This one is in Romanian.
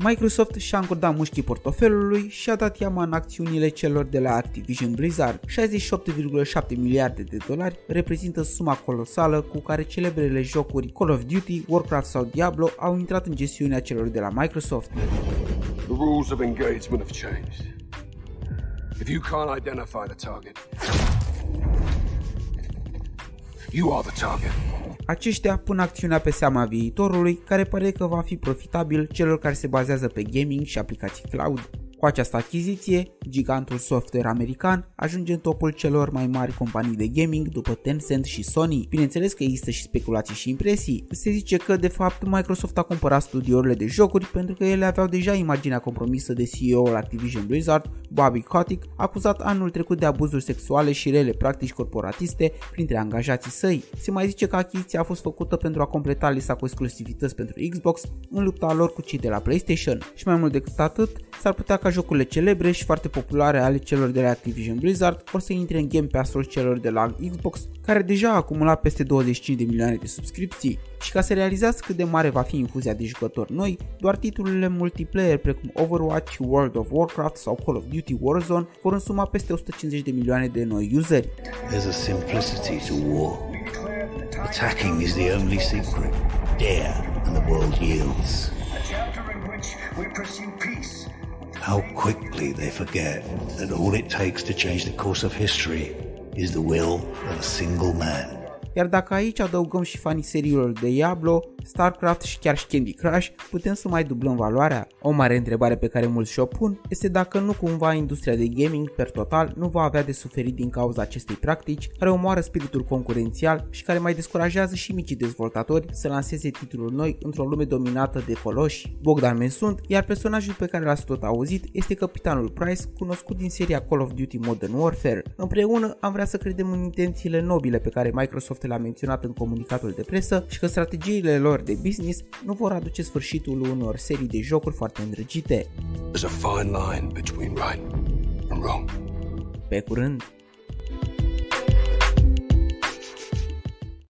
Microsoft și-a încordat mușchii portofelului și a dat iama în acțiunile celor de la Activision Blizzard. 68,7 miliarde de dolari reprezintă suma colosală cu care celebrele jocuri Call of Duty, Warcraft sau Diablo au intrat în gestiunea celor de la Microsoft. The rules of engagement have changed. If you can't identify the target, you are the target. Aceștia pun acțiunea pe seama viitorului, care pare că va fi profitabil celor care se bazează pe gaming și aplicații cloud. Cu această achiziție, gigantul software american ajunge în topul celor mai mari companii de gaming după Tencent și Sony. Bineînțeles că există și speculații și impresii. Se zice că de fapt Microsoft a cumpărat studiourile de jocuri pentru că ele aveau deja imaginea compromisă de CEO-ul Activision Blizzard, Bobby Kotick, acuzat anul trecut de abuzuri sexuale și rele practici corporatiste printre angajații săi. Se mai zice că achiziția a fost făcută pentru a completa lista cu exclusivități pentru Xbox în lupta lor cu cei de la PlayStation. Și mai mult decât atât, s-ar putea ca jocurile celebre și foarte populare ale celor de la Activision Blizzard o să intre în Game Pass-ul celor de la Xbox, care deja a acumulat peste 25 de milioane de subscripții. Și ca să realizați cât de mare va fi infuzia de jucători noi, doar titlurile multiplayer precum Overwatch, World of Warcraft sau Call of Duty Warzone vor însuma peste 150 de milioane de noi useri. There's a simplicity to war. Attacking is the only secret. Dare and the world yields. A chapter in which we pursue peace how quickly they forget that all it takes to change the course of history is the will of a single man. Iar dacă aici adăugăm și fanii seriilor de Diablo, StarCraft și chiar și Candy Crush, putem să mai dublăm valoarea? O mare întrebare pe care mulți și-o pun este dacă nu cumva industria de gaming per total nu va avea de suferit din cauza acestei practici care omoară spiritul concurențial și care mai descurajează și micii dezvoltatori să lanseze titluri noi într-o lume dominată de coloși. Bogdan Men sunt, iar personajul pe care l-ați tot auzit este capitanul Price, cunoscut din seria Call of Duty Modern Warfare. Împreună am vrea să credem în intențiile nobile pe care Microsoft le-a menționat în comunicatul de presă și că strategiile lor de business nu vor aduce sfârșitul unor serii de jocuri foarte îndrăgite. Pe curând!